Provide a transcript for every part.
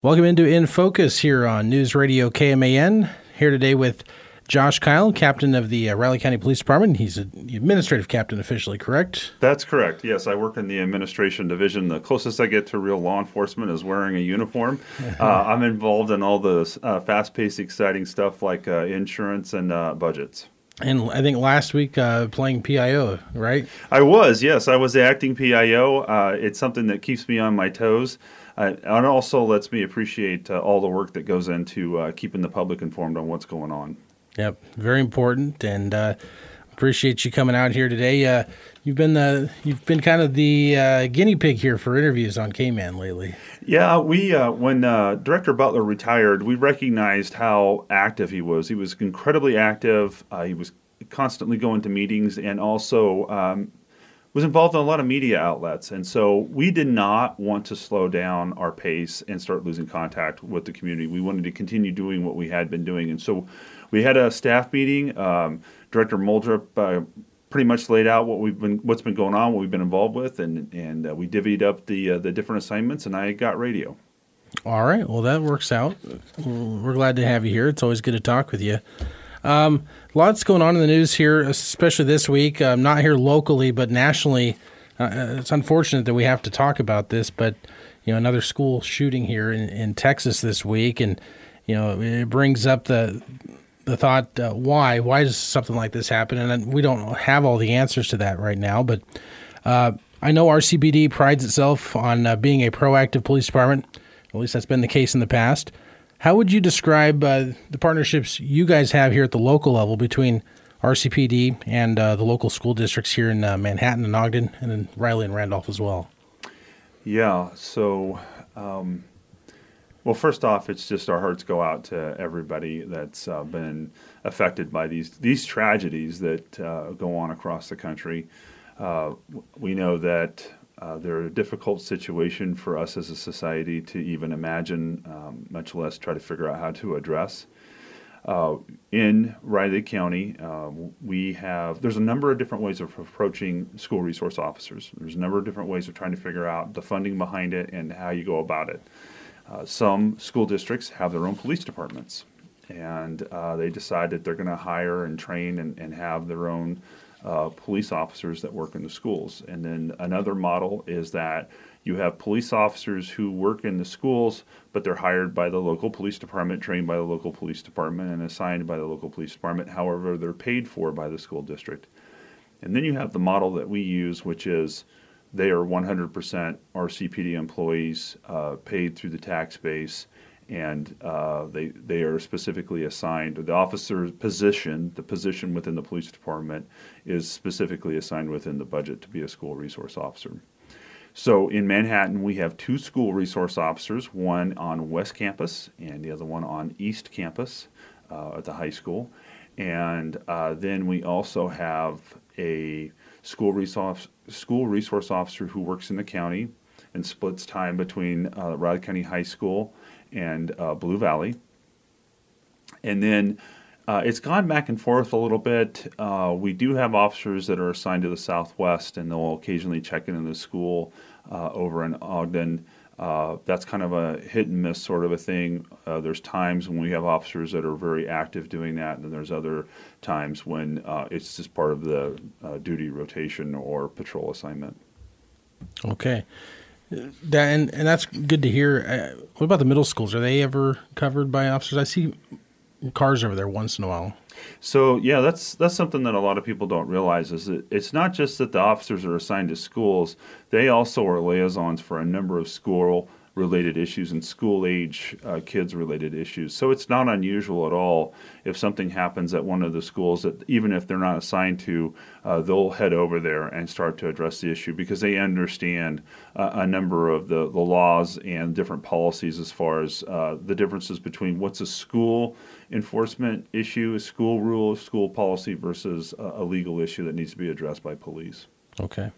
Welcome into In Focus here on News Radio KMAN. Here today with Josh Kyle, captain of the uh, Riley County Police Department. He's a, the administrative captain officially, correct? That's correct. Yes, I work in the administration division. The closest I get to real law enforcement is wearing a uniform. uh, I'm involved in all the uh, fast-paced, exciting stuff like uh, insurance and uh, budgets. And I think last week uh, playing PIO, right? I was, yes. I was the acting PIO. it's something that keeps me on my toes. Uh, and also lets me appreciate uh, all the work that goes into uh, keeping the public informed on what's going on. Yep, very important, and uh, appreciate you coming out here today. Uh, you've been the you've been kind of the uh, guinea pig here for interviews on KMAN lately. Yeah, we when Director Butler retired, we recognized how active he was. He was incredibly active. he was constantly going to meetings and also um, was involved in a lot of media outlets. And so we did not want to slow down our pace and start losing contact with the community. We wanted to continue doing what we had been doing. And so we had a staff meeting. Um, Director Moldrup uh, pretty much laid out what we've been, what's been going on, what we've been involved with, and and uh, we divvied up the uh, the different assignments. And I got radio. All right. Well, that works out. We're glad to have you here. It's always good to talk with you. Um, lots going on in the news here, especially this week. Um, not here locally, but nationally. Uh, uh, it's unfortunate that we have to talk about this, but you know, another school shooting here in, in Texas this week, and you know, it brings up the the thought, uh, why? Why does something like this happen? And we don't have all the answers to that right now, but uh, I know RCPD prides itself on uh, being a proactive police department. At least that's been the case in the past. How would you describe uh, the partnerships you guys have here at the local level between RCPD and uh, the local school districts here in uh, Manhattan and Ogden, and then Riley and Randolph as well? Yeah. So, um, well, first off, it's just our hearts go out to everybody that's uh, been affected by these these tragedies that uh, go on across the country. Uh, we know that uh, they're a difficult situation for us as a society to even imagine, um, much less try to figure out how to address. Uh, in Riley County, uh, we have there's a number of different ways of approaching school resource officers. There's a number of different ways of trying to figure out the funding behind it and how you go about it. Uh, some school districts have their own police departments, and uh, they decide that they're going to hire and train and, and have their own uh, police officers that work in the schools. And then another model is that you have police officers who work in the schools, but they're hired by the local police department, trained by the local police department, and assigned by the local police department. However, they're paid for by the school district. And then you have the model that we use, which is they are 100% RCPD employees uh, paid through the tax base and uh, they they are specifically assigned. The officer's position, the position within the police department, is specifically assigned within the budget to be a school resource officer. So in Manhattan, we have two school resource officers, one on West Campus and the other one on East Campus uh, at the high school. And uh, then we also have a school resource school resource officer who works in the county and splits time between uh, Riley County High School and uh, Blue Valley. And then uh, it's gone back and forth a little bit. Uh, we do have officers that are assigned to the Southwest, and they'll occasionally check in into the school uh, over in Ogden. Uh, that's kind of a hit and miss sort of a thing. Uh, there's times when we have officers that are very active doing that, and there's other times when it's just part of the duty rotation or patrol assignment. Okay. That, and, and that's good to hear. Uh, what about the middle schools? Are they ever covered by officers? I see cars over there once in a while. So yeah, that's that's something that a lot of people don't realize is that it's not just that the officers are assigned to schools; they also are liaisons for a number of school related issues and school age uh, kids related issues. So it's not unusual at all if something happens at one of the schools that even if they're not assigned to, uh, they'll head over there and start to address the issue because they understand uh, a number of the, the laws and different policies as far as uh, the differences between what's a school enforcement issue, a school rule, school policy versus a, legal issue that needs to be addressed by police. Okay.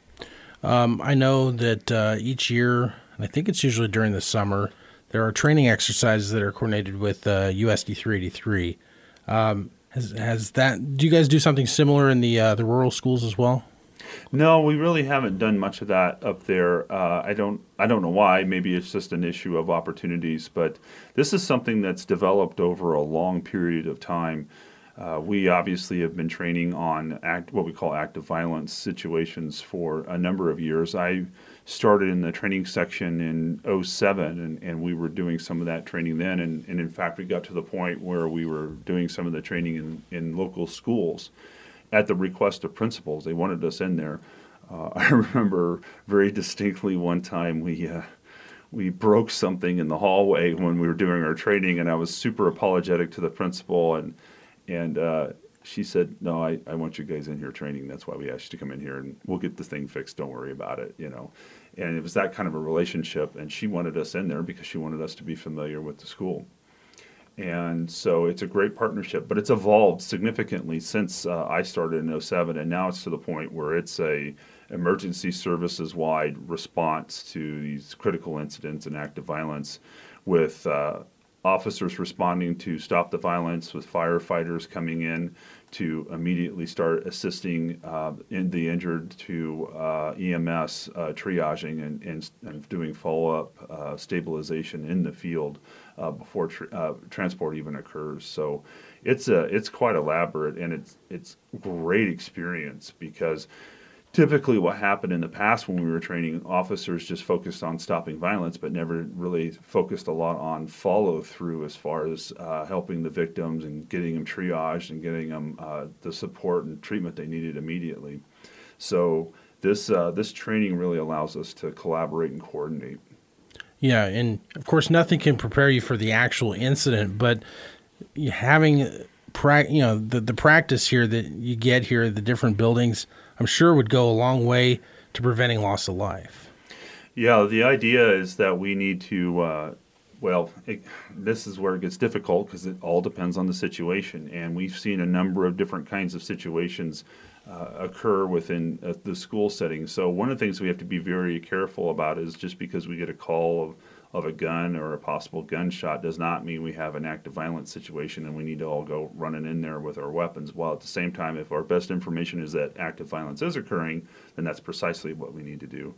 Um, I know that uh, each year I think it's usually during the summer. There are training exercises that are coordinated with uh, USD 383. Um, has, has that? Do you guys do something similar in the uh, the rural schools as well? No, we really haven't done much of that up there. Uh, I don't. I don't know why. Maybe it's just an issue of opportunities. But this is something that's developed over a long period of time. Uh, we obviously have been training on act, what we call active violence situations for a number of years. I started in the training section in 07 and, and we were doing some of that training then and, and in fact we got to the point where we were doing some of the training in, in local schools at the request of principals they wanted us in there uh, i remember very distinctly one time we uh, we broke something in the hallway when we were doing our training and i was super apologetic to the principal and and uh, she said, "No, I, I want you guys in here training. That's why we asked you to come in here, and we'll get the thing fixed. Don't worry about it." You know, and it was that kind of a relationship. And she wanted us in there because she wanted us to be familiar with the school. And so it's a great partnership, but it's evolved significantly since uh, I started in 07, and now it's to the point where it's a emergency services wide response to these critical incidents and active violence with uh, officers responding to stop the violence, with firefighters coming in to immediately start assisting uh, in the injured to uh, EMS uh, triaging and, and, and doing follow up uh, stabilization in the field uh, before uh, transport even occurs. So it's a it's quite elaborate and it's it's great experience because typically what happened in the past when we were training officers just focused on stopping violence but never really focused a lot on follow through as far as uh, helping the victims and getting them triaged and getting them uh, the support and treatment they needed immediately. So this uh, this training really allows us to collaborate and coordinate. Yeah and of course nothing can prepare you for the actual incident but having pra- you know the, the practice here that you get here the different buildings I'm sure would go a long way to preventing loss of life. Yeah, the idea is that we need to, uh, well, it, this is where it gets difficult because it all depends on the situation. And we've seen a number of different kinds of situations uh, occur within uh, the school setting. So, one of the things we have to be very careful about is just because we get a call of, of a gun or a possible gunshot does not mean we have an active violence situation and we need to all go running in there with our weapons. While at the same time, if our best information is that active violence is occurring, then that's precisely what we need to do.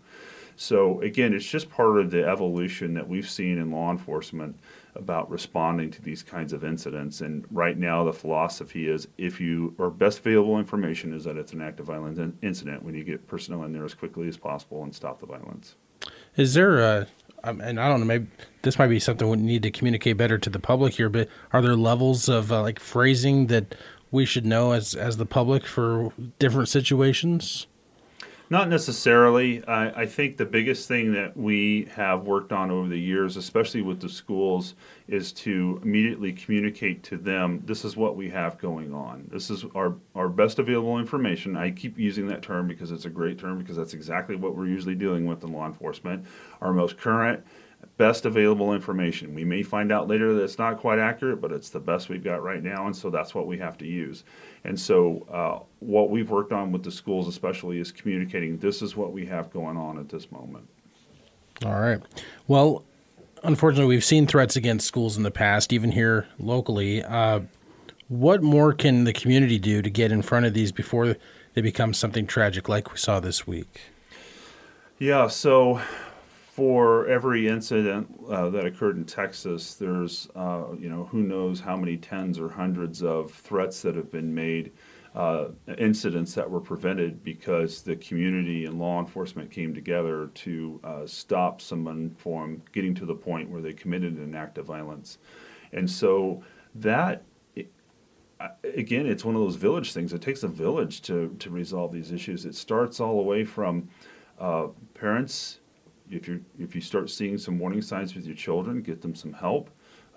So, again, it's just part of the evolution that we've seen in law enforcement about responding to these kinds of incidents. And right now, the philosophy is if you, or best available information is that it's an active violence in- incident, we need to get personnel in there as quickly as possible and stop the violence. Is there a um, and I don't know, maybe this might be something we need to communicate better to the public here. But are there levels of uh, like phrasing that we should know as as the public for different situations? Not necessarily. I, I, think the biggest thing that we have worked on over the years, especially with the schools, is to immediately communicate to them this is what we have going on. This is our, our best available information. I keep using that term because it's a great term because that's exactly what we're usually dealing with in law enforcement. Our most current best available information. We may find out later that it's not quite accurate, but it's the best we've got right now, and so that's what we have to use. And so, uh, what we've worked on with the schools, especially, is communicating this is what we have going on at this moment. All right. Well, unfortunately, we've seen threats against schools in the past, even here locally. Uh, what more can the community do to get in front of these before they become something tragic like we saw this week? Yeah, so for every incident uh, that occurred in Texas, there's uh, you know who knows how many tens or hundreds of threats that have been made, uh, incidents that were prevented because the community and law enforcement came together to uh, stop someone from getting to the point where they committed an act of violence, and so that. Again, it's one of those village things. It takes a village to, to resolve these issues. It starts all the way from uh, parents if you if you start seeing some warning signs with your children, get them some help.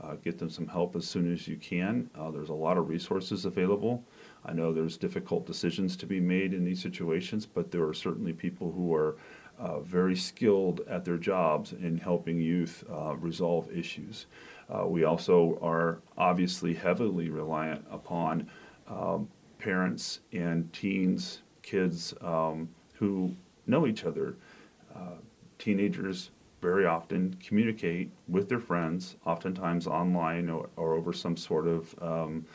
Uh, get them some help as soon as you can. Uh, there's a lot of resources available. I know there's difficult decisions to be made in these situations, but there are certainly people who are uh, very skilled at their jobs in helping youth uh, resolve issues. Uh, we also are obviously heavily reliant upon um, parents and teens, kids um, who know each other. Uh, teenagers very often communicate with their friends, oftentimes online or, or over some sort of um,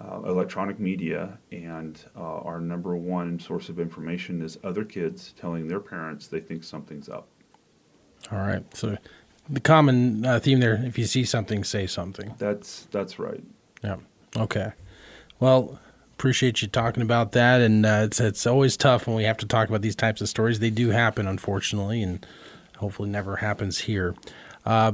uh, electronic media, and uh, our number one source of information is other kids telling their parents they think something's up. All right. So the common uh, theme there: if you see something, say something. That's that's right. Yeah. Okay. Well, appreciate you talking about that, and uh, it's it's always tough when we have to talk about these types of stories. They do happen, unfortunately, and hopefully never happens here. Uh,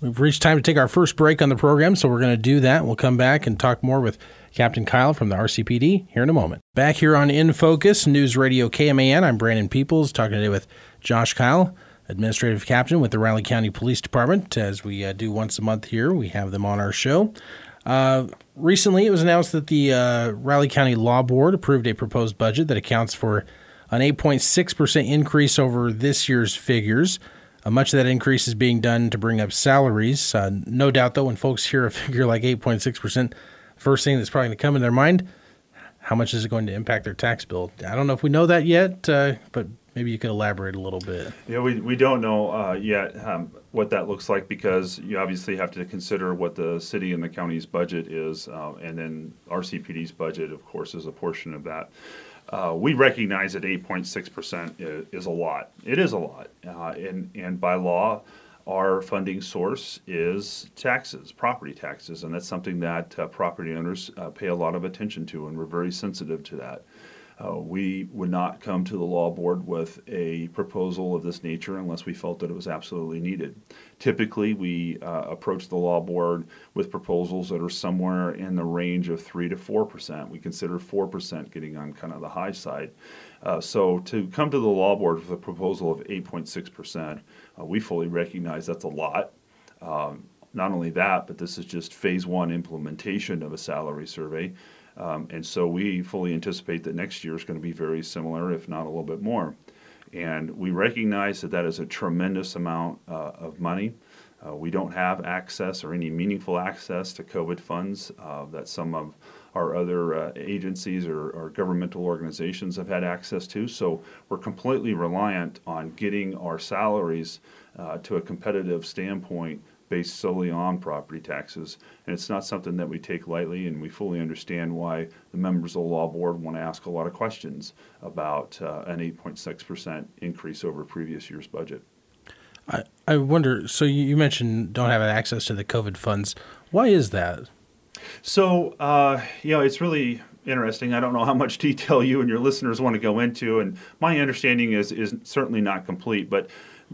we've reached time to take our first break on the program, so we're going to do that. We'll come back and talk more with Captain Kyle from the RCPD here in a moment. Back here on In Focus News Radio KMAN, I'm Brandon Peoples talking today with Josh Kyle administrative captain with the Riley County Police Department. As we uh, do once a month here, we have them on our show. Uh, recently, it was announced that the uh, Riley County Law Board approved a proposed budget that accounts for an 8.6% increase over this year's figures. Uh, much of that increase is being done to bring up salaries. Uh, no doubt, though, when folks hear a figure like 8.6%, first thing that's probably going to come in their mind how much is it going to impact their tax bill? I don't know if we know that yet, uh, but Maybe you could elaborate a little bit. Yeah, we, we don't know uh, yet um, what that looks like because you obviously have to consider what the city and the county's budget is, uh, and then RCPD's budget, of course, is a portion of that. Uh, we recognize that 8.6% is, a lot. It is a lot. Uh, and, and by law, our funding source is taxes, property taxes, and that's something that uh, property owners uh, pay a lot of attention to, and we're very sensitive to that. Uh, we would not come to the law board with a proposal of this nature unless we felt that it was absolutely needed. Typically, we uh, approach the law board with proposals that are somewhere in the range of 3 to 4%. We consider 4% getting on kind of the high side. Uh, so to come to the law board with a proposal of 8.6%, uh, we fully recognize that's a lot. Um, not only that, but this is just phase one implementation of a salary survey. Um, and so we fully anticipate that next year is going to be very similar, if not a little bit more. And we recognize that that is a tremendous amount uh, of money. Uh, we don't have access or any meaningful access to COVID funds uh, that some of our other uh, agencies or, or, governmental organizations have had access to. So we're completely reliant on getting our salaries uh, to a competitive standpoint based solely on property taxes. And it's not something that we take lightly, and we fully understand why the members of the law board want to ask a lot of questions about uh, an 8.6% increase over previous year's budget. I, I wonder so you mentioned don't have access to the COVID funds. Why is that? So, uh, you know, it's really interesting. I don't know how much detail you and your listeners want to go into, and my understanding is is certainly not complete. But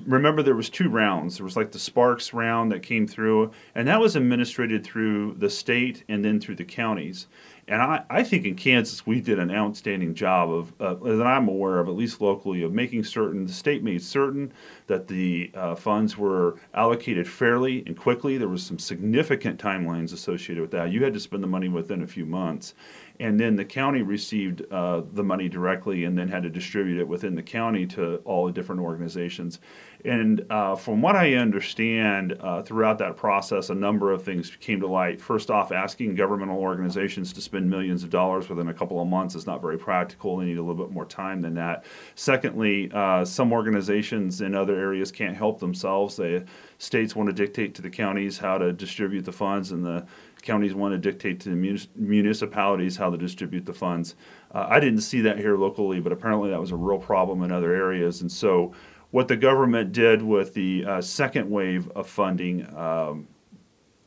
remember there was two rounds. There was like the sparks round that came through and that was administered through the state and then through the counties. And I, I think in Kansas we did an outstanding job of uh, that I'm aware of at least locally of making certain the state made certain that the uh, funds were allocated fairly and quickly. There was some significant timelines associated with that. You had to spend the money within a few months and then the county received uh, the money directly and then had to distribute it within the county to all the different organizations. And uh, from what I understand, uh, throughout that process, a number of things came to light. First off, asking governmental organizations to spend millions of dollars within a couple of months is not very practical. They need a little bit more time than that. Secondly, uh, some organizations in other areas can't help themselves. The states want to dictate to the counties how to distribute the funds, and the counties want to dictate to the municipalities how to distribute the funds. Uh, I didn't see that here locally, but apparently that was a real problem in other areas. And so, what the government did with the uh, second wave of funding um,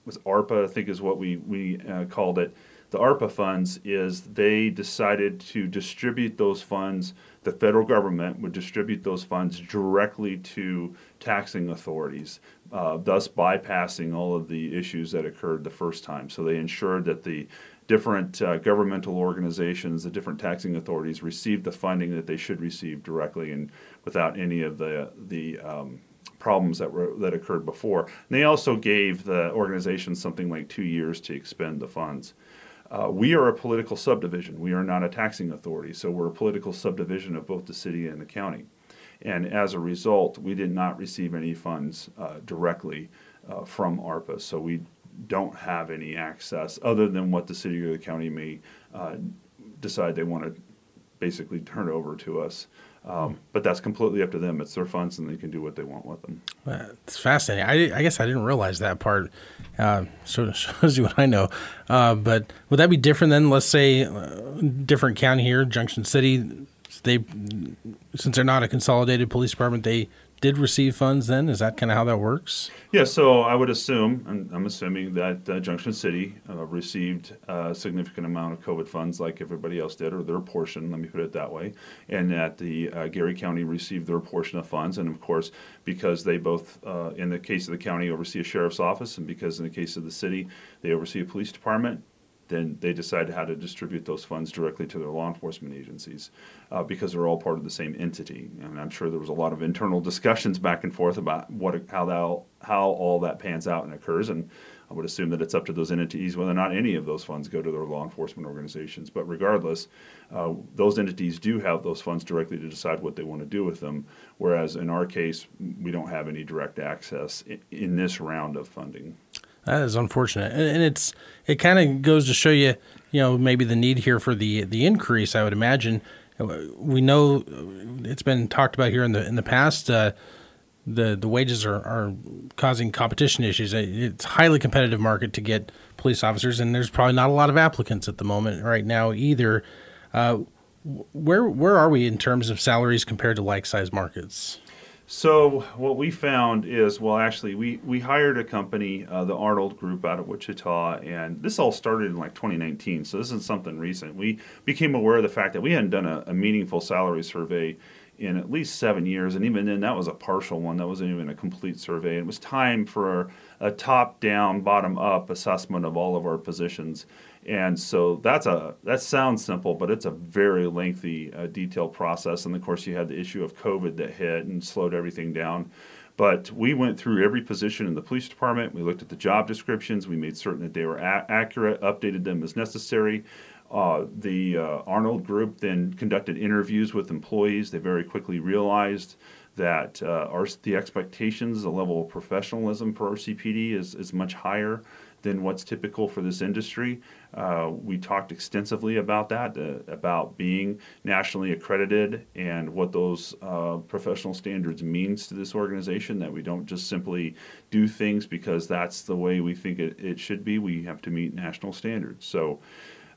was ARPA, I think is what we we uh, called it. The ARPA funds is they decided to distribute those funds. The federal government would distribute those funds directly to taxing authorities uh, thus bypassing all of the issues that occurred the first time. So they ensured that the different uh, governmental organizations, the different taxing authorities received the funding that they should receive directly and without any of the the um, problems that were that occurred before. And they also gave the organizations something like two years to expend the funds. Uh, we are a political subdivision. We are not a taxing authority, so we're a political subdivision of both the city and the county. And as a result, we did not receive any funds uh, directly uh, from ARPA. So we don't have any access other than what the city or the county may uh, decide they want to basically turn over to us. Um, but that's completely up to them. It's their funds, and they can do what they want with them. It's fascinating. I, I guess I didn't realize that part. Uh, so shows you what I know. Uh, but would that be different than, let's say, uh, different county here, Junction City? They, since they're not a consolidated police department, they did receive funds then? Is that kind of how that works? Yeah, so I would assume, and I'm assuming that uh, Junction City uh, received a significant amount of COVID funds like everybody else did, or their portion, let me put it that way, and that the uh, Geary County received their portion of funds. And of course, because they both, uh, in the case of the county, oversee a sheriff's office, and because in the case of the city, they oversee a police department, then they decide how to distribute those funds directly to their law enforcement agencies uh, because they're all part of the same entity. And I'm sure there was a lot of internal discussions back and forth about what how that how all that pans out and occurs. And I would assume that it's up to those entities whether or not any of those funds go to their law enforcement organizations. But regardless, uh, those entities do have those funds directly to decide what they want to do with them. Whereas in our case, we don't have any direct access in, in this round of funding. That is unfortunate, and, it's it kind of goes to show you, you know, maybe the need here for the the increase. I would imagine. We know it's been talked about here in the in the past. Uh, the the wages are, are causing competition issues. It's a highly competitive market to get police officers, and there's probably not a lot of applicants at the moment right now either. Uh, where where are we in terms of salaries compared to like size markets? So what we found is, well, actually, we we hired a company, uh, the Arnold Group out of Wichita, and this all started in like 2019. So this isn't something recent. We became aware of the fact that we hadn't done a, a meaningful salary survey in at least seven years, and even then, that was a partial one. That wasn't even a complete survey. It was time for a top-down, bottom-up assessment of all of our positions. And so that's a that sounds simple, but it's a very lengthy, uh, detailed process. And of course, you had the issue of COVID that hit and slowed everything down. But we went through every position in the police department. We looked at the job descriptions. We made certain that they were a- accurate, updated them as necessary. Uh, the uh, Arnold Group then conducted interviews with employees. They very quickly realized that uh, our, the expectations, the level of professionalism for RCPD is, is much higher than what's typical for this industry. Uh, we talked extensively about that, uh, about being nationally accredited and what those uh, professional standards means to this organization. That we don't just simply do things because that's the way we think it, it should be. We have to meet national standards. So.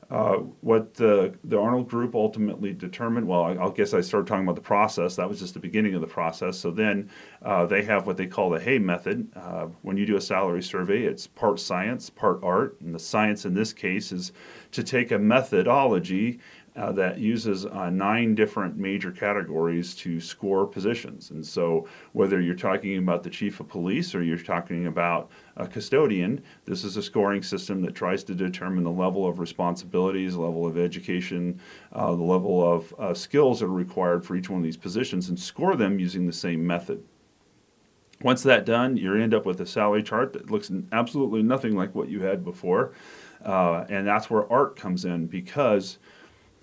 Uh, what the, the Arnold Group ultimately determined, well, I, I, guess I started talking about the process. That was just the beginning of the process. So then uh, they have what they call the Hay method. Uh, when you do a salary survey, it's part science, part art. And the science in this case is to take a methodology uh, that uses uh, nine different major categories to score positions. And so, whether you're talking about the chief of police or you're talking about a custodian, this is a scoring system that tries to determine the level of responsibilities, level of education, uh, the level of uh, skills that are required for each one of these positions, and score them using the same method. Once that's done, you end up with a salary chart that looks absolutely nothing like what you had before. Uh, and that's where art comes in because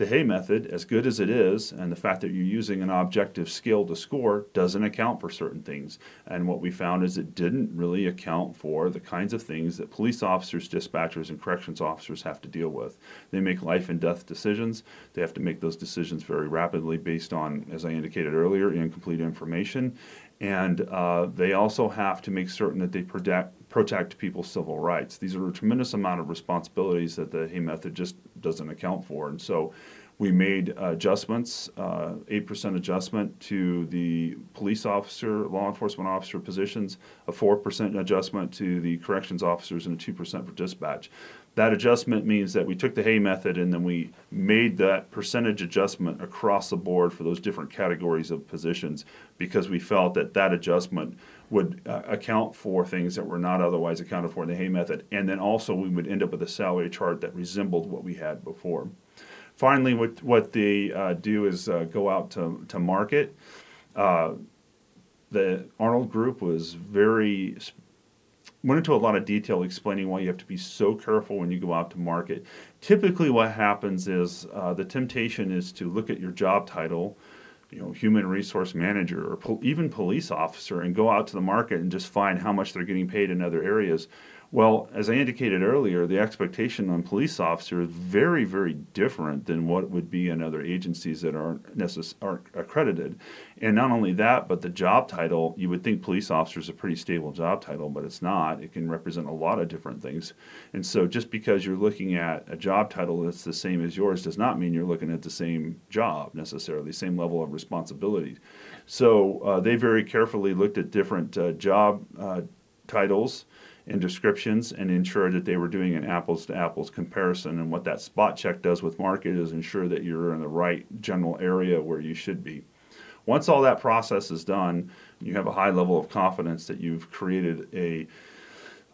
the Hay method, as good as it is, and the fact that you're using an objective scale to score doesn't account for certain things. And what we found is it didn't really account for the kinds of things that police officers, dispatchers, and corrections officers have to deal with. They make life and death decisions. They have to make those decisions very rapidly based on, as I indicated earlier, incomplete information. And uh, they also have to make certain that they protect protect people's civil rights. These are a tremendous amount of responsibilities that the Hay method just doesn't account for. And so we made adjustments, uh, 8% adjustment to the police officer, law enforcement officer positions, a 4% adjustment to the corrections officers, and a 2% for dispatch. That adjustment means that we took the Hay method and then we made that percentage adjustment across the board for those different categories of positions because we felt that that adjustment would uh, account for things that were not otherwise accounted for in the Hay method. And then also we would end up with a salary chart that resembled what we had before. Finally, what, what they uh, do is uh, go out to, to market. Uh, the Arnold Group was very went into a lot of detail explaining why you have to be so careful when you go out to market. Typically, what happens is uh, the temptation is to look at your job title, you know, human resource manager or even police officer, and go out to the market and just find how much they're getting paid in other areas. Well, as I indicated earlier, the expectation on police officers is very, very different than what would be in other agencies that aren't necess- aren't accredited. And not only that, but the job title, you would think police officer is a pretty stable job title, but it's not. It can represent a lot of different things. And so just because you're looking at a job title that's the same as yours does not mean you're looking at the same job necessarily, same level of responsibility. So uh, they very carefully looked at different uh, job uh, titles and descriptions and ensure that they were doing an apples to apples comparison. And what that spot check does with market is ensure that you're in the right general area where you should be. Once all that process is done, you have a high level of confidence that you've created a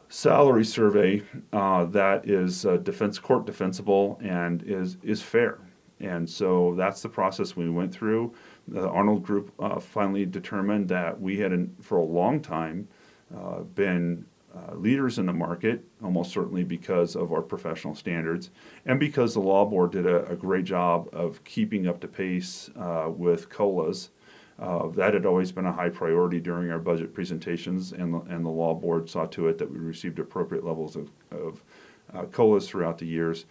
salary survey uh, that is uh, defense court defensible and is is fair. And so that's the process we went through. The Arnold Group uh, finally determined that we had, for a long time, uh, been uh, leaders in the market, almost certainly because of our professional standards, and because the law board did a, a great job of keeping up to pace uh, with COLAs. Uh, that had always been a high priority during our budget presentations, and the, and the law board saw to it that we received appropriate levels of, of uh, COLAs throughout the years.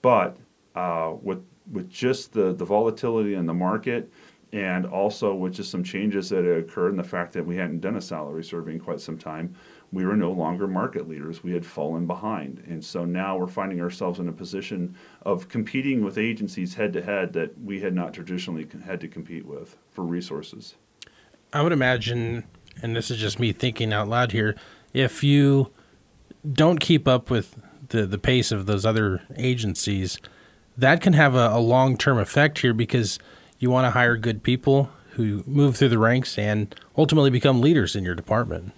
But uh, with with just the, the volatility in the market, and also with just some changes that had occurred and the fact that we hadn't done a salary survey in quite some time, we were no longer market leaders. We had fallen behind. And so now we're finding ourselves in a position of competing with agencies head to head that we had not traditionally had to compete with for resources. I would imagine, and this is just me thinking out loud here, if you don't keep up with the, the pace of those other agencies, that can have a, a long term effect here because you want to hire good people who move through the ranks and ultimately become leaders in your department.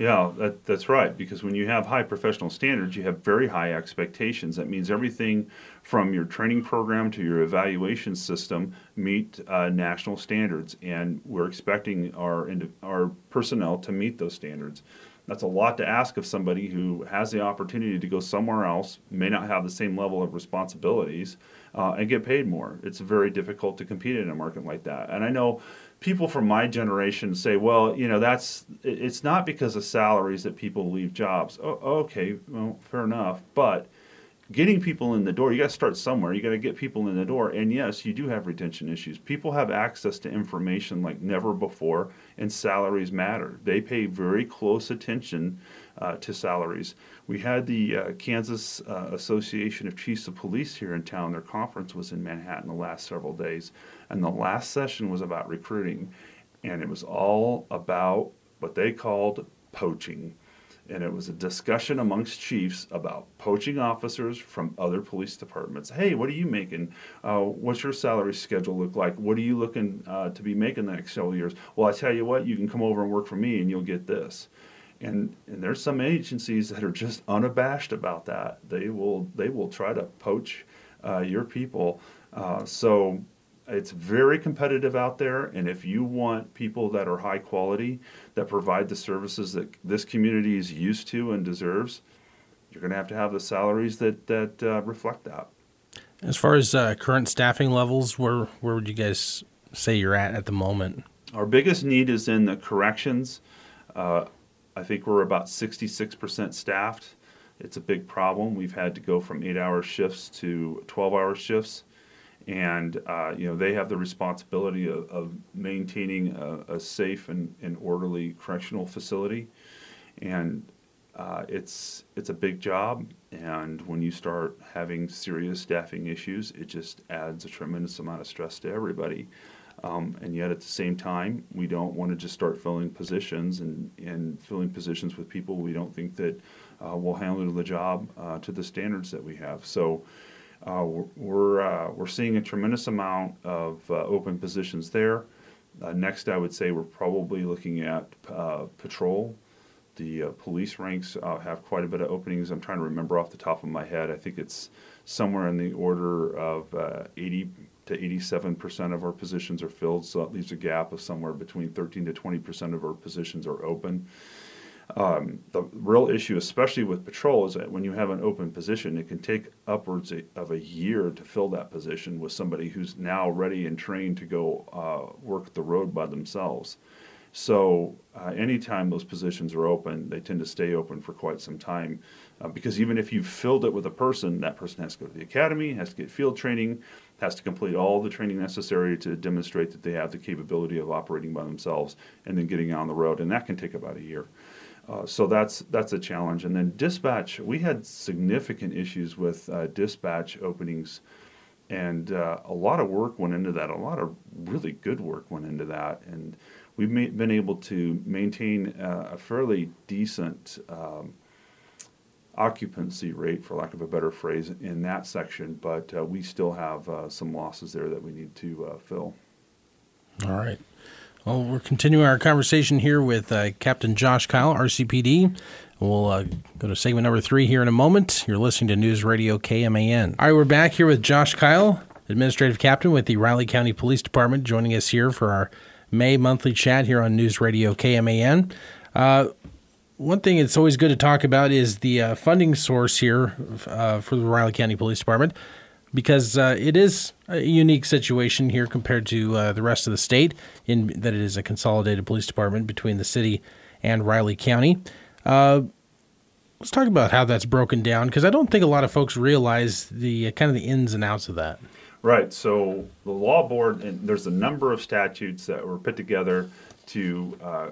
Yeah, that, that's right. Because when you have high professional standards, you have very high expectations. That means everything from your training program to your evaluation system meet uh, national standards, and we're expecting our our personnel to meet those standards. That's a lot to ask of somebody who has the opportunity to go somewhere else, may not have the same level of responsibilities, uh, and get paid more. It's very difficult to compete in a market like that. And I know people from my generation say, well, you know, that's it's not because of salaries that people leave jobs. Oh, okay, well, fair enough, but getting people in the door, you got to start somewhere. You got to get people in the door. And yes, you do have retention issues. People have access to information like never before, and salaries matter. They pay very close attention uh, to salaries. We had the uh, Kansas uh, Association of Chiefs of Police here in town. Their conference was in Manhattan the last several days. And the last session was about recruiting, and it was all about what they called poaching. And it was a discussion amongst chiefs about poaching officers from other police departments. Hey, what are you making? Uh, what's your salary schedule look like? What are you looking uh, to be making the next several years? Well, I tell you what, you can come over and work for me, and you'll get this. And, and there's some agencies that are just unabashed about that. They will they will try to poach uh, your people. Uh, so it's very competitive out there, and if you want people that are high quality, that provide the services that this community is used to and deserves, you're going to have to have the salaries that that uh, reflect that. As far as uh, current staffing levels, where where would you guys say you're at at the moment? Our biggest need is in the corrections. Uh, I think we're about 66% staffed. It's a big problem. We've had to go from eight-hour shifts to 12-hour shifts and uh, you know they have the responsibility of, of maintaining a, a, safe and, and orderly correctional facility, and uh, it's it's a big job. And when you start having serious staffing issues, it just adds a tremendous amount of stress to everybody. Um, and yet, at the same time, we don't want to just start filling positions and, and filling positions with people we don't think that uh, will handle the job uh, to the standards that we have. So uh, we're uh, we're seeing a tremendous amount of uh, open positions there. Uh, next, I would say we're probably looking at uh, patrol. The uh, police ranks have quite a bit of openings. I'm trying to remember off the top of my head. I think it's somewhere in the order of 80 to 87 percent of our positions are filled. So that leaves a gap of somewhere between 13 to 20 percent of our positions are open. Um, the real issue, especially with patrol, is that when you have an open position, it can take upwards of a year to fill that position with somebody who's now ready and trained to go uh, work the road by themselves. So uh, anytime those positions are open, they tend to stay open for quite some time. Uh, because even if you've filled it with a person, that person has to go to the academy, has to get field training, has to complete all the training necessary to demonstrate that they have the capability of operating by themselves and then getting on the road. And that can take about a year. Uh, so that's that's a challenge. And then dispatch, we had significant issues with uh, dispatch openings, and uh, a lot of work went into that. A lot of really good work went into that, and we've ma- been able to maintain uh, a fairly decent um, occupancy rate, for lack of a better phrase, in that section. But uh, we still have uh, some losses there that we need to fill. All right. Well, we're continuing our conversation here with uh, Captain Josh Kyle, RCPD. We'll uh, go to segment number three here in a moment. You're listening to News Radio KMAN. All right, we're back here with Josh Kyle, Administrative Captain with the Riley County Police Department, joining us here for our May monthly chat here on News Radio KMAN. Uh, one thing it's always good to talk about is the uh, funding source here uh, for the Riley County Police Department because uh, it is a unique situation here compared to uh, the rest of the state in that it is a consolidated police department between the city and Riley County. Uh, let's talk about how that's broken down because I don't think a lot of folks realize the uh, kind of the ins and outs of that. Right. So the law board, and there's a number of statutes that were put together to uh,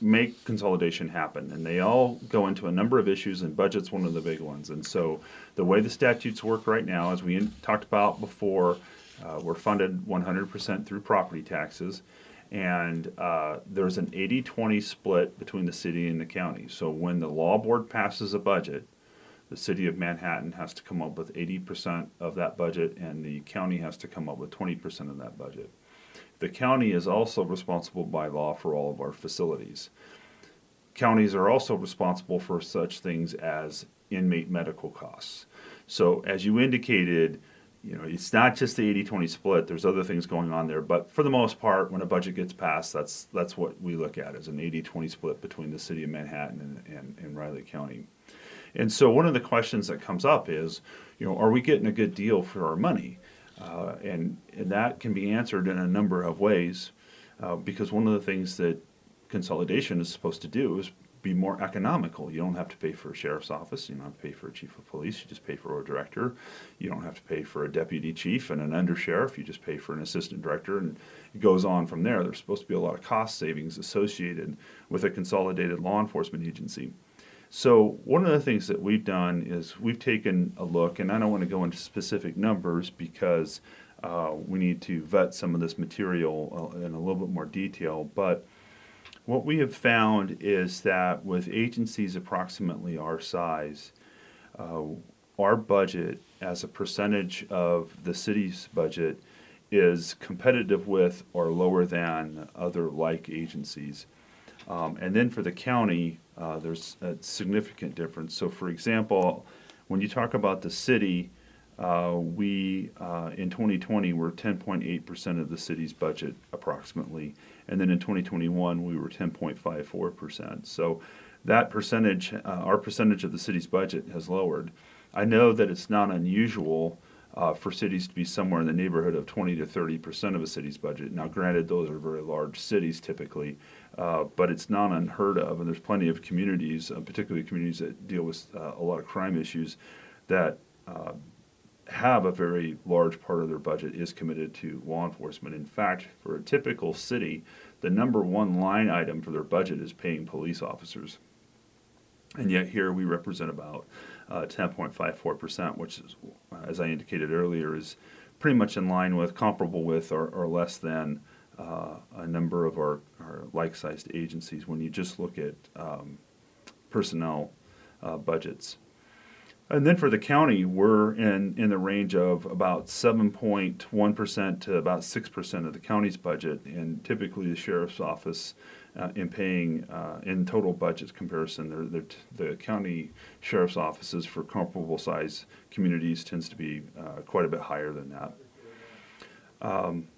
make consolidation happen. And they all go into a number of issues, and budget's one of the big ones. And so the way the statutes work right now, as we in, talked about before, uh, we're funded 100% through property taxes. And uh, there's an 80 20 split between the city and the county. So when the law board passes a budget, the city of Manhattan has to come up with 80% of that budget, and the county has to come up with 20% of that budget. The county is also responsible by law for all of our facilities. Counties are also responsible for such things as inmate medical costs. So, as you indicated, you know, it's not just the 80-20 split. There's other things going on there, but for the most part, when a budget gets passed, that's that's what we look at as an 80-20 split between the city of Manhattan and, and, and Riley County. And so, one of the questions that comes up is, you know, are we getting a good deal for our money? Uh, and, and that can be answered in a number of ways uh, because one of the things that consolidation is supposed to do is be more economical. You don't have to pay for a sheriff's office. You don't have to pay for a chief of police. You just pay for a director. You don't have to pay for a deputy chief and an undersheriff. You just pay for an assistant director, and it goes on from there. There's supposed to be a lot of cost savings associated with a consolidated law enforcement agency. So one of the things that we've done is we've taken a look, and I don't want to go into specific numbers because uh, we need to vet some of this material uh, in a little bit more detail. But what we have found is that with agencies approximately our size, uh, our budget as a percentage of the city's budget is competitive with or lower than other like agencies. Um, and then for the county, uh, there's a significant difference. So, for example, when you talk about the city, uh, we uh, in 2020 were 10.8% of the city's budget approximately, and then in 2021 we were 10.54%. So that percentage, uh, our percentage of the city's budget has lowered. I know that it's not unusual uh, for cities to be somewhere in the neighborhood of 20 to 30 percent of a city's budget. Now, granted, those are very large cities typically, uh, but it's not unheard of, and there's plenty of communities, uh, particularly communities that deal with a lot of crime issues, that have a very large part of their budget is committed to law enforcement. In fact, for a typical city, the number one line item for their budget is paying police officers. And yet, here we represent about uh, 10.54%, which is, as I indicated earlier, is pretty much in line with, comparable with, or, or less than uh, a number of our, our like sized agencies when you just look at um, personnel uh, budgets. And then for the county, we're in, in the range of about 7.1% to about 6% of the county's budget. And typically, the sheriff's office uh, in paying uh, in total budget comparison. They're, they're t- the county sheriff's offices for comparable size communities tends to be uh, quite a bit higher than that. Um,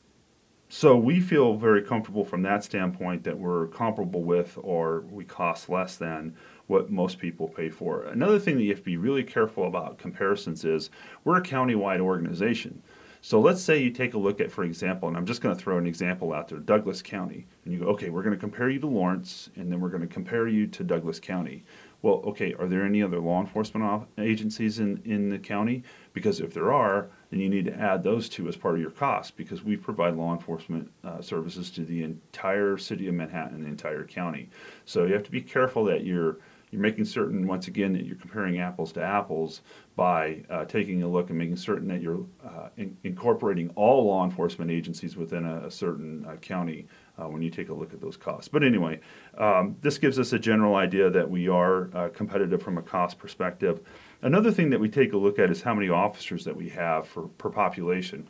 so we feel very comfortable from that standpoint that we're comparable with or we cost less than what most people pay for. Another thing that you have to be really careful about comparisons is we're a county-wide organization. So let's say you take a look at, for example, and I'm just going to throw an example out there, Douglas County, and you go, okay, we're going to compare you to Lawrence, and then we're going to compare you to Douglas County. Well, okay, are there any other law enforcement agencies in, in the county? Because if there are, then you need to add those two as part of your cost because we provide law enforcement uh, services to the entire city of Manhattan and the entire county. So you have to be careful that you're you're making certain once again that you're comparing apples to apples by uh, taking a look and making certain that you're uh, in- incorporating all law enforcement agencies within a, a certain uh, county uh, when you take a look at those costs. But anyway, um, this gives us a general idea that we are uh, competitive from a cost perspective. Another thing that we take a look at is how many officers that we have for, per population.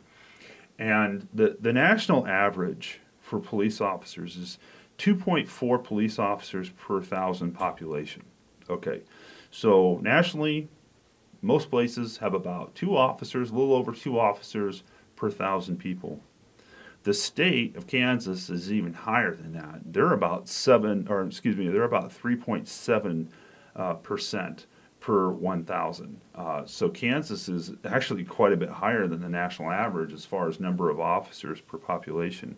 And the, the national average for police officers is 2.4 police officers per thousand population. Okay, so nationally, most places have about two officers, a little over two officers per thousand people. The state of Kansas is even higher than that. They're about seven, or excuse me, they're about 3.7 uh, percent per 1,000. Uh, so Kansas is actually quite a bit higher than the national average as far as number of officers per population.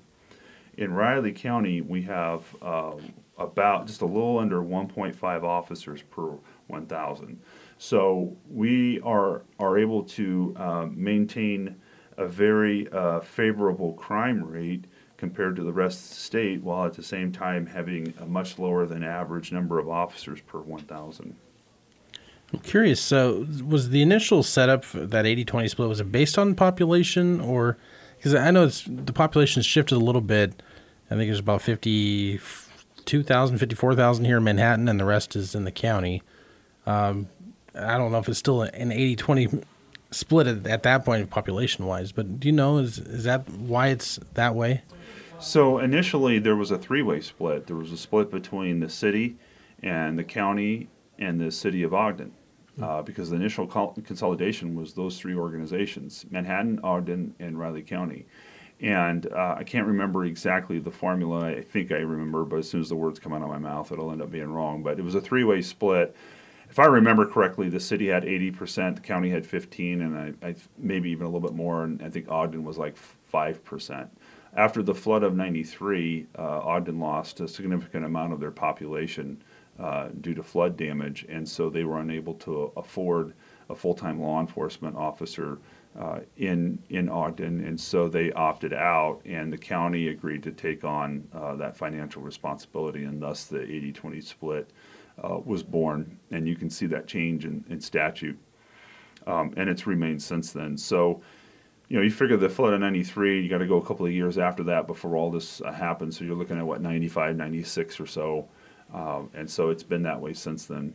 In Riley County, we have uh, about just a little under 1.5 officers per 1,000. So we are are able to uh, maintain a very uh, favorable crime rate compared to the rest of the state, while at the same time having a much lower than average number of officers per 1,000. I'm curious. So, was the initial setup that 80-20 split was it based on population, or because I know it's the population has shifted a little bit. I think there's about 52,000, 54,000 here in Manhattan, and the rest is in the county. Um, I don't know if it's still an 80-20 split at, at that point population wise, but do you know is is that why it's that way? So initially there was a three-way split. There was a split between the city and the county and the city of Ogden uh, because the initial consolidation was those three organizations Manhattan, Ogden, and Riley County. And uh, I can't remember exactly the formula. I think I remember, but as soon as the words come out of my mouth, it'll end up being wrong. But it was a three way split. If I remember correctly, the city had 80%, the county had 15, and I, I maybe even a little bit more. And I think Ogden was like 5%. After the flood of 93, uh, Ogden lost a significant amount of their population uh, due to flood damage, and so they were unable to afford a full-time law enforcement officer uh, in in Ogden, and so they opted out, and the county agreed to take on uh, that financial responsibility, and thus the 80-20 split uh, was born, and you can see that change in, in statute, um, and it's remained since then. So. You know, you figure the flood of 93, you got to go a couple of years after that before all this uh, happened. So you're looking at what, 95, 96 or so. Um, and so it's been that way since then.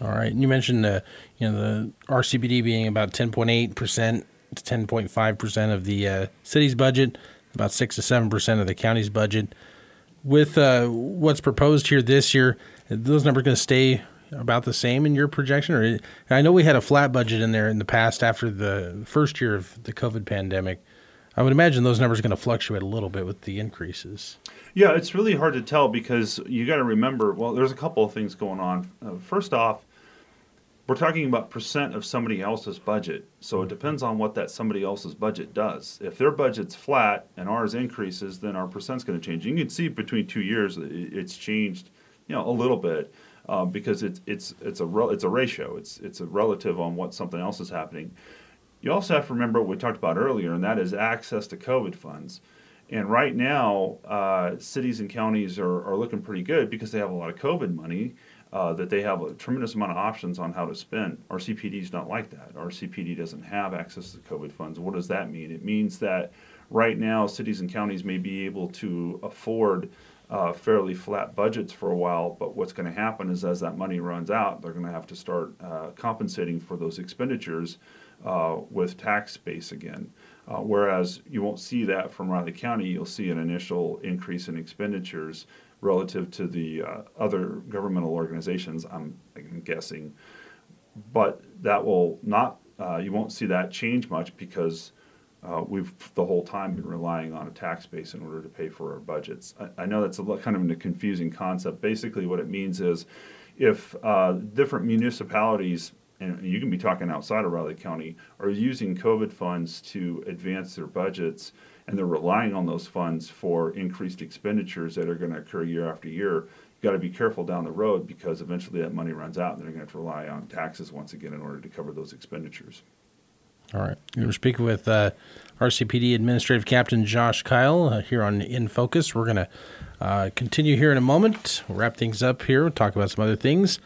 All right. And you mentioned the, you know, the RCPD being about 10.8 percent to 10.5 percent of the uh, city's budget, about six to seven percent of the county's budget. With uh, what's proposed here this year, those numbers going to stay about the same in your projection? Or I know we had a flat budget in there in the past after the first year of the COVID pandemic. I would imagine those numbers are going to fluctuate a little bit with the increases. Yeah, it's really hard to tell because you got to remember. Well, there's a couple of things going on. Uh, first off, we're talking about percent of somebody else's budget, so it depends on what that somebody else's budget does. If their budget's flat and ours increases, then our percent's going to change. You can see between two years, it's changed, you know, a little bit. Um, because it's it's it's a it's a ratio. It's it's a relative on what something else is happening. You also have to remember what we talked about earlier, and that is access to COVID funds. And right now, uh, cities and counties are, are looking pretty good because they have a lot of COVID money. Uh, that they have a tremendous amount of options on how to spend. RCPD is not like that. RCPD doesn't have access to COVID funds. What does that mean? It means that right now, cities and counties may be able to afford uh, fairly flat budgets for a while, but what's going to happen is as that money runs out, they're going to have to start uh, compensating for those expenditures uh, with tax base again. Uh, whereas you won't see that from Riley County, you'll see an initial increase in expenditures relative to the uh, other governmental organizations. I'm, I'm, guessing, but that will not. Uh, you won't see that change much because uh, we've the whole time been relying on a tax base in order to pay for our budgets. I, I know that's a kind of a confusing concept. Basically, what it means is if uh, different municipalities and you can be talking outside of Riley County, are using COVID funds to advance their budgets, and they're relying on those funds for increased expenditures that are going to occur year after year. You've got to be careful down the road because eventually that money runs out, and they're going to have to rely on taxes once again in order to cover those expenditures. All right. We're speaking with uh, RCPD Administrative Captain Josh Kyle uh, here on In Focus. We're going to uh, continue here in a moment. We'll wrap things up here. We'll talk about some other things.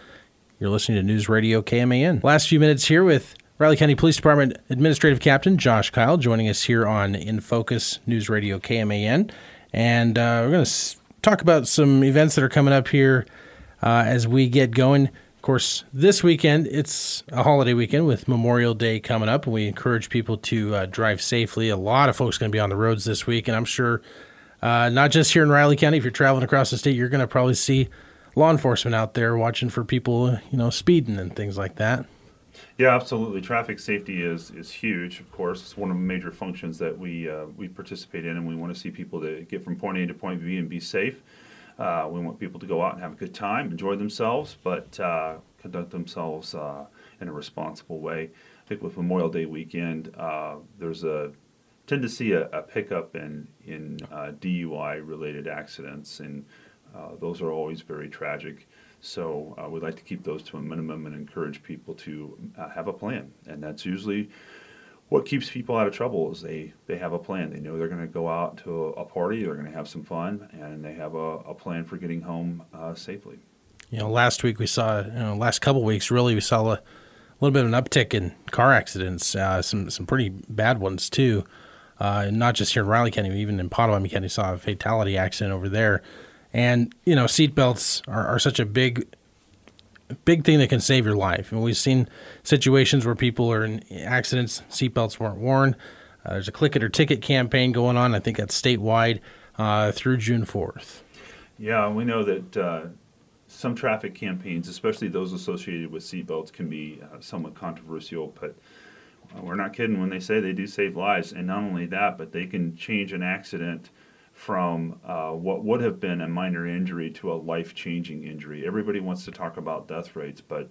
You're listening to News Radio KMAN. Last few minutes here with Riley County Police Department Administrative Captain Josh Kyle joining us here on In Focus News Radio KMAN. And uh, we're going to talk about some events that are coming up here uh, as we get going. Of course, this weekend, it's a holiday weekend with Memorial Day coming up, and we encourage people to uh, drive safely. A lot of folks going to be on the roads this week, and I'm sure uh, not just here in Riley County. If you're traveling across the state, you're going to probably see law enforcement out there watching for people, you know, speeding and things like that. Yeah, absolutely. Traffic safety is is huge. Of course, it's one of the major functions that we uh, we participate in, and we want to see people to get from point A to point B and be safe. Uh, we want people to go out and have a good time, enjoy themselves, but uh, conduct themselves uh, in a responsible way. I think with Memorial Day weekend, uh, there's a tend to see a, a pickup in in uh, DUI related accidents, and those are always very tragic. So uh, we'd like to keep those to a minimum and encourage people to uh, have a plan, and that's usually what keeps people out of trouble is they, they have a plan. They know they're going to go out to a, party, they're going to have some fun, and they have a, a plan for getting home uh, safely. You know, last week we saw, you know, last couple weeks really we saw a little bit of an uptick in car accidents, uh, some some pretty bad ones too. Uh, not just here in Riley County, even in Pottawatomie County, saw a fatality accident over there. And you know, seatbelts are, are such a big, big thing that can save your life. And we've seen situations where people are in accidents, seatbelts weren't worn. Uh, there's a click it or ticket campaign going on. I think that's statewide uh, through June fourth. Yeah, we know that uh, some traffic campaigns, especially those associated with seatbelts, can be uh, somewhat controversial, but uh, we're not kidding when they say they do save lives. And not only that, but they can change an accident from uh, what would have been a minor injury to a life-changing injury. Everybody wants to talk about death rates, but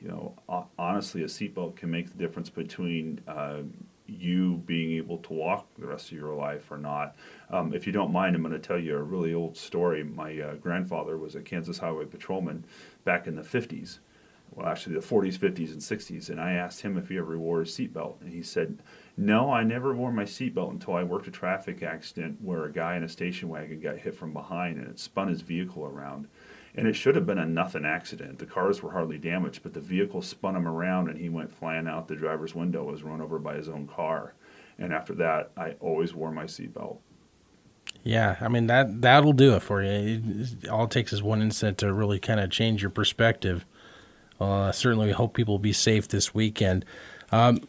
you know, honestly, a seatbelt can make the difference between uh, you being able to walk the rest of your life or not. Um, if you don't mind, I'm going to tell you a really old story. My uh, grandfather was a Kansas Highway patrolman back in the 50s. Well, actually, the 40s, 50s, and 60s. And I asked him if he ever wore a seatbelt. And he said, No, I never wore my seatbelt until I worked a traffic accident where a guy in a station wagon got hit from behind and it spun his vehicle around. And it should have been a nothing accident. The cars were hardly damaged, but the vehicle spun him around and he went flying out the driver's window, was run over by his own car. And after that, I always wore my seatbelt. Yeah, I mean that that'll do it for you. It, all it takes is one incident to really kind of change your perspective. Uh, certainly, we hope people will be safe this weekend. Um,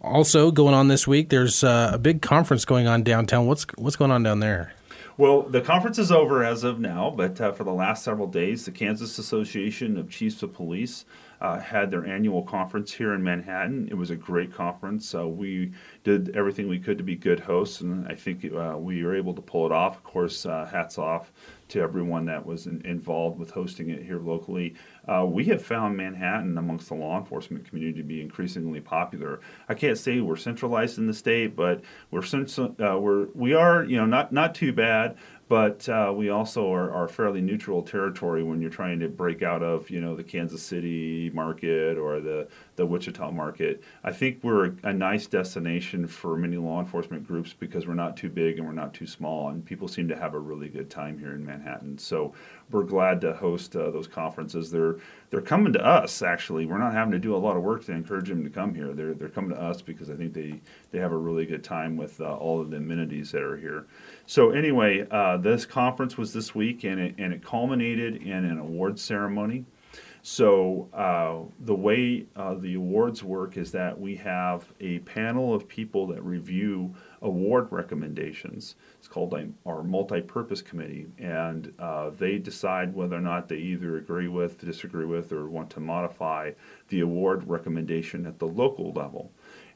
also, going on this week, there's uh, a big conference going on downtown. What's what's going on down there? Well, the conference is over as of now, but uh, for the last several days, the Kansas Association of Chiefs of Police uh, had their annual conference here in Manhattan. It was a great conference. Uh, we did everything we could to be good hosts, and I think uh, we were able to pull it off. Of course, uh, hats off to everyone that was in, involved with hosting it here locally. Uh, we have found Manhattan amongst the law enforcement community to be increasingly popular. I can't say we're centralized in the state, but we're uh, we're we are you know not not too bad but uh, we also are, are fairly neutral territory when you're trying to break out of you know the Kansas City market or the the Wichita market. I think we're a, nice destination for many law enforcement groups because we're not too big and we're not too small, and people seem to have a really good time here in Manhattan. So we're glad to host uh, those conferences. They're they're coming to us actually. We're not having to do a lot of work to encourage them to come here. They're they're coming to us because I think they they have a really good time with uh, all of the amenities that are here. So anyway, uh, this conference was this week, and it and it culminated in an awards ceremony. So uh, the way uh, the awards work is that we have a panel of people that review award recommendations. It's called our multi-purpose committee, and uh, they decide whether or not they either agree with, disagree with, or want to modify the award recommendation at the local level.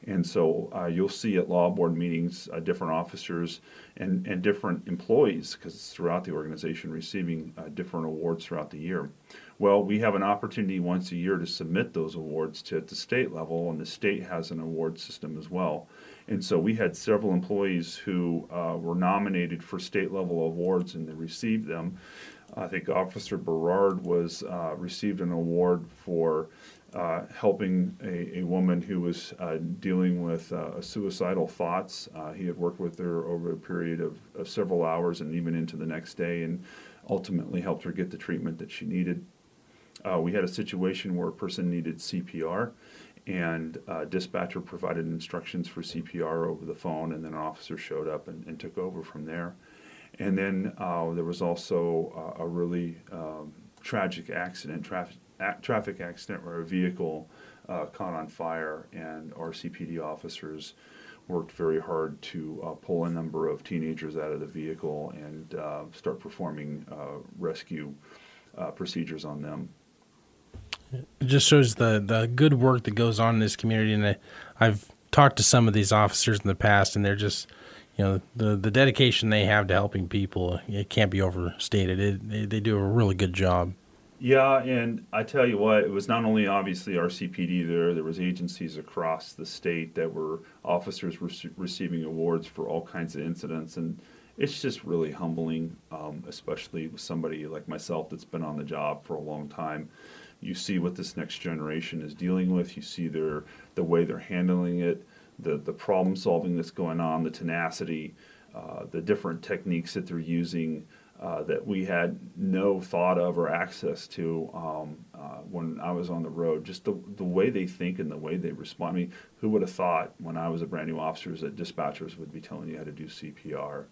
And so uh, you'll see at law board meetings uh, different officers and, and different employees, because it's throughout the organization, receiving uh, different awards throughout the year. Well, we have an opportunity once a year to submit those awards to at the state level, and the state has an award system as well. And so we had several employees who uh, were nominated for state level awards and they received them. I think Officer Berard was uh, received an award for uh, helping a, a woman who was uh, dealing with uh, suicidal thoughts. Uh, he had worked with her over a period of, of, several hours and even into the next day, and ultimately helped her get the treatment that she needed. Uh, we had a situation where a person needed CPR, and uh, dispatcher provided instructions for CPR over the phone, and then an officer showed up and, and took over from there. And then there was also a really um, tragic accident, traffic a- traffic accident where a vehicle uh, caught on fire, and RCPD officers worked very hard to uh, pull a number of teenagers out of the vehicle and uh, start performing uh, rescue uh, procedures on them. It just shows the, the good work that goes on in this community, and I, I've talked to some of these officers in the past, and they're just you know the the dedication they have to helping people it can't be overstated. It, they, they do a really good job. Yeah, and I tell you what, it was not only obviously RCPD there. There was agencies across the state that were officers receiving awards for all kinds of incidents, and it's just really humbling, um, especially with somebody like myself that's been on the job for a long time. You see what this next generation is dealing with. You see their the way they're handling it, the the problem solving that's going on, the tenacity, uh, the different techniques that they're using. Uh, that we had no thought of or access to um, uh, when I was on the road. Just the, the way they think and the way they respond. I mean, who would have thought when I was a brand new officer that dispatchers would be telling you how to do CPR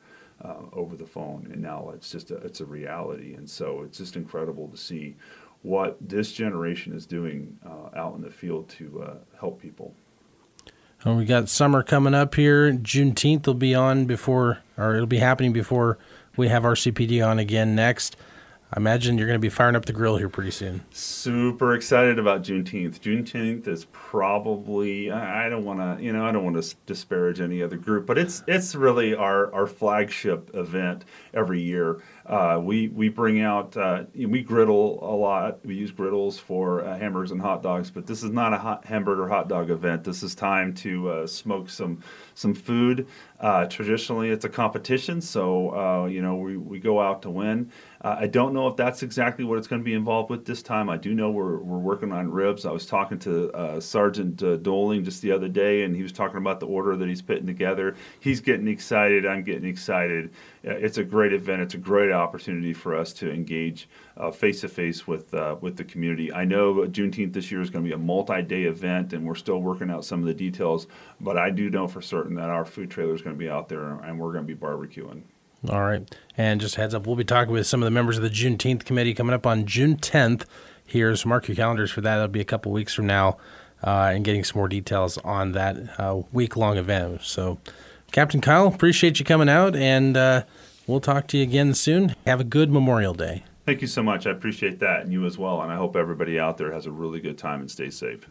uh, over the phone? And now it's just a, it's a reality. And so it's just incredible to see what this generation is doing uh, out in the field to uh, help people. Well, we got summer coming up here. Juneteenth will be on before, or it'll be happening before we have RCPD on again next. I imagine you're going to be firing up the grill here pretty soon. Super excited about Juneteenth. Juneteenth is probably I don't want to you know I don't want to disparage any other group, but it's it's really our our flagship event every year. Uh, we we bring out uh, we griddle a lot. We use griddles for uh, hamburgers and hot dogs, but this is not a hot hamburger hot dog event. This is time to uh, smoke some some food. Uh, traditionally, it's a competition, so uh, you know we, we go out to win. I don't know if that's exactly what it's going to be involved with this time. I do know we're, we're working on ribs. I was talking to Sergeant Doling just the other day, and he was talking about the order that he's putting together. He's getting excited. I'm getting excited. it's a great event. It's a great opportunity for us to engage face to face with uh, with the community. I know Juneteenth this year is going to be a multi-day event, and we're still working out some of the details. But I do know for certain that our food trailer is going to be out there, and we're going to be barbecuing. All right, and just heads up, we'll be talking with some of the members of the Juneteenth committee coming up on June 10th. Here's mark your calendars for that. That'll be a couple weeks from now, uh, and getting some more details on that uh, week long event. So, Captain Kyle, appreciate you coming out and. We'll talk to you again soon. Have a good Memorial Day. Thank you so much. I appreciate that, and you as well. And I hope everybody out there has a really good time and stay safe.